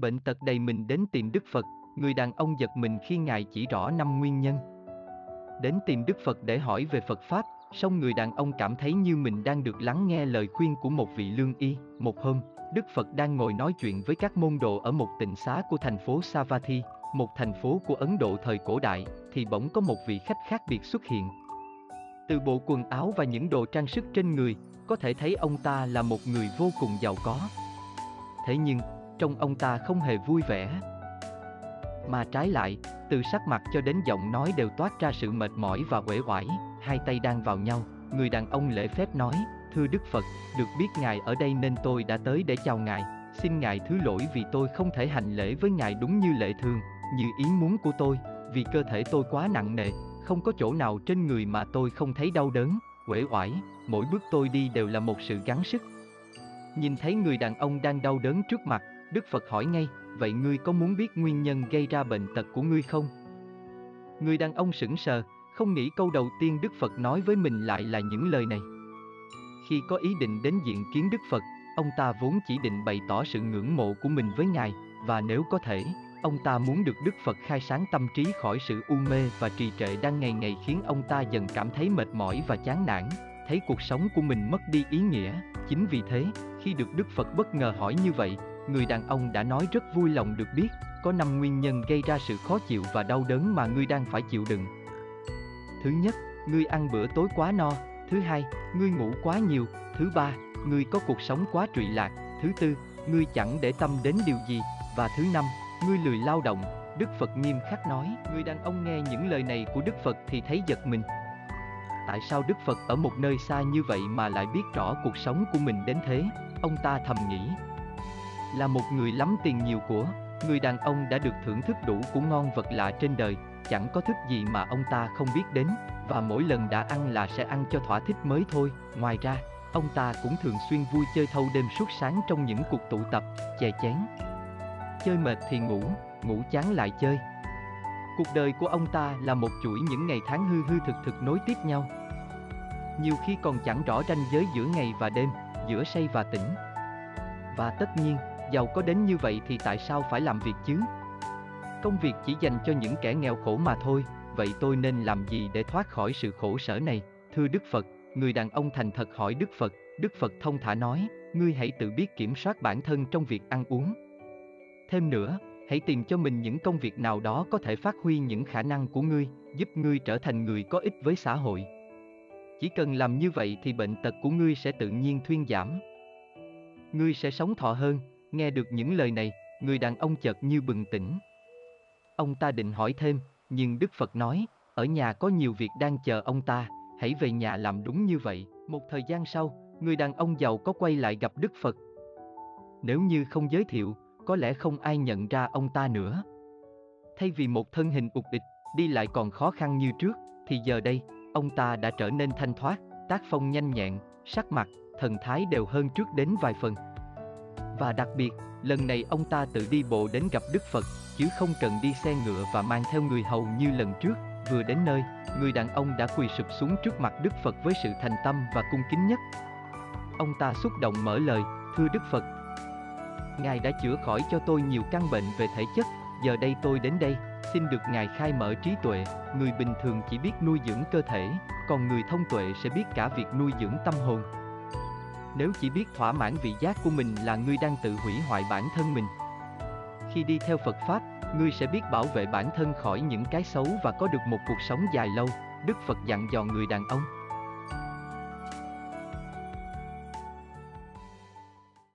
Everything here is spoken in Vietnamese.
Bệnh tật đầy mình đến tìm Đức Phật, người đàn ông giật mình khi Ngài chỉ rõ năm nguyên nhân. Đến tìm Đức Phật để hỏi về Phật Pháp, song người đàn ông cảm thấy như mình đang được lắng nghe lời khuyên của một vị lương y. Một hôm, Đức Phật đang ngồi nói chuyện với các môn đồ ở một tịnh xá của thành phố Savatthi, một thành phố của Ấn Độ thời cổ đại, thì bỗng có một vị khách khác biệt xuất hiện. Từ bộ quần áo và những đồ trang sức trên người, có thể thấy ông ta là một người vô cùng giàu có. Thế nhưng, trông ông ta không hề vui vẻ. Mà trái lại, từ sắc mặt cho đến giọng nói đều toát ra sự mệt mỏi và uể oải, hai tay đang vào nhau, người đàn ông lễ phép nói, thưa Đức Phật, được biết Ngài ở đây nên tôi đã tới để chào Ngài, xin Ngài thứ lỗi vì tôi không thể hành lễ với Ngài đúng như lệ thường, như ý muốn của tôi, vì cơ thể tôi quá nặng nề, không có chỗ nào trên người mà tôi không thấy đau đớn, uể oải, mỗi bước tôi đi đều là một sự gắng sức. Nhìn thấy người đàn ông đang đau đớn trước mặt, Đức Phật hỏi ngay, vậy ngươi có muốn biết nguyên nhân gây ra bệnh tật của ngươi không? Người đàn ông sững sờ, không nghĩ câu đầu tiên Đức Phật nói với mình lại là những lời này. Khi có ý định đến diện kiến Đức Phật, ông ta vốn chỉ định bày tỏ sự ngưỡng mộ của mình với Ngài, và nếu có thể, ông ta muốn được Đức Phật khai sáng tâm trí khỏi sự u mê và trì trệ đang ngày ngày khiến ông ta dần cảm thấy mệt mỏi và chán nản, thấy cuộc sống của mình mất đi ý nghĩa. Chính vì thế, khi được Đức Phật bất ngờ hỏi như vậy, người đàn ông đã nói rất vui lòng được biết, có năm nguyên nhân gây ra sự khó chịu và đau đớn mà ngươi đang phải chịu đựng. Thứ nhất, ngươi ăn bữa tối quá no, thứ hai, ngươi ngủ quá nhiều, thứ ba, ngươi có cuộc sống quá trụy lạc, thứ tư, ngươi chẳng để tâm đến điều gì, và thứ năm, ngươi lười lao động. Đức Phật nghiêm khắc nói, người đàn ông nghe những lời này của Đức Phật thì thấy giật mình. Tại sao Đức Phật ở một nơi xa như vậy mà lại biết rõ cuộc sống của mình đến thế? Ông ta thầm nghĩ. Là một người lắm tiền nhiều của, người đàn ông đã được thưởng thức đủ của ngon vật lạ trên đời, chẳng có thức gì mà ông ta không biết đến, và mỗi lần đã ăn là sẽ ăn cho thỏa thích mới thôi. Ngoài ra, ông ta cũng thường xuyên vui chơi thâu đêm suốt sáng trong những cuộc tụ tập, chè chén. Chơi mệt thì ngủ, ngủ chán lại chơi. Cuộc đời của ông ta là một chuỗi những ngày tháng hư hư thực thực nối tiếp nhau. Nhiều khi còn chẳng rõ ranh giới giữa ngày và đêm, giữa say và tỉnh. Và tất nhiên, giàu có đến như vậy thì tại sao phải làm việc chứ? Công việc chỉ dành cho những kẻ nghèo khổ mà thôi, vậy tôi nên làm gì để thoát khỏi sự khổ sở này? Thưa Đức Phật, người đàn ông thành thật hỏi Đức Phật, Đức Phật thông thả nói, ngươi hãy tự biết kiểm soát bản thân trong việc ăn uống. Thêm nữa, hãy tìm cho mình những công việc nào đó có thể phát huy những khả năng của ngươi, giúp ngươi trở thành người có ích với xã hội. Chỉ cần làm như vậy thì bệnh tật của ngươi sẽ tự nhiên thuyên giảm. Ngươi sẽ sống thọ hơn, nghe được những lời này, người đàn ông chợt như bừng tỉnh. Ông ta định hỏi thêm, nhưng Đức Phật nói, ở nhà có nhiều việc đang chờ ông ta, hãy về nhà làm đúng như vậy. Một thời gian sau, người đàn ông giàu có quay lại gặp Đức Phật. Nếu như không giới thiệu, có lẽ không ai nhận ra ông ta nữa. Thay vì một thân hình ục địch, đi lại còn khó khăn như trước, thì giờ đây, ông ta đã trở nên thanh thoát, tác phong nhanh nhẹn, sắc mặt, thần thái đều hơn trước đến vài phần. Và đặc biệt, lần này ông ta tự đi bộ đến gặp Đức Phật, chứ không cần đi xe ngựa và mang theo người hầu như lần trước. Vừa đến nơi, người đàn ông đã quỳ sụp xuống trước mặt Đức Phật với sự thành tâm và cung kính nhất. Ông ta xúc động mở lời, thưa Đức Phật, Ngài đã chữa khỏi cho tôi nhiều căn bệnh về thể chất, giờ đây tôi đến đây, xin được Ngài khai mở trí tuệ, người bình thường chỉ biết nuôi dưỡng cơ thể, còn người thông tuệ sẽ biết cả việc nuôi dưỡng tâm hồn. Nếu chỉ biết thỏa mãn vị giác của mình là ngươi đang tự hủy hoại bản thân mình. Khi đi theo Phật Pháp, ngươi sẽ biết bảo vệ bản thân khỏi những cái xấu và có được một cuộc sống dài lâu, Đức Phật dặn dò người đàn ông.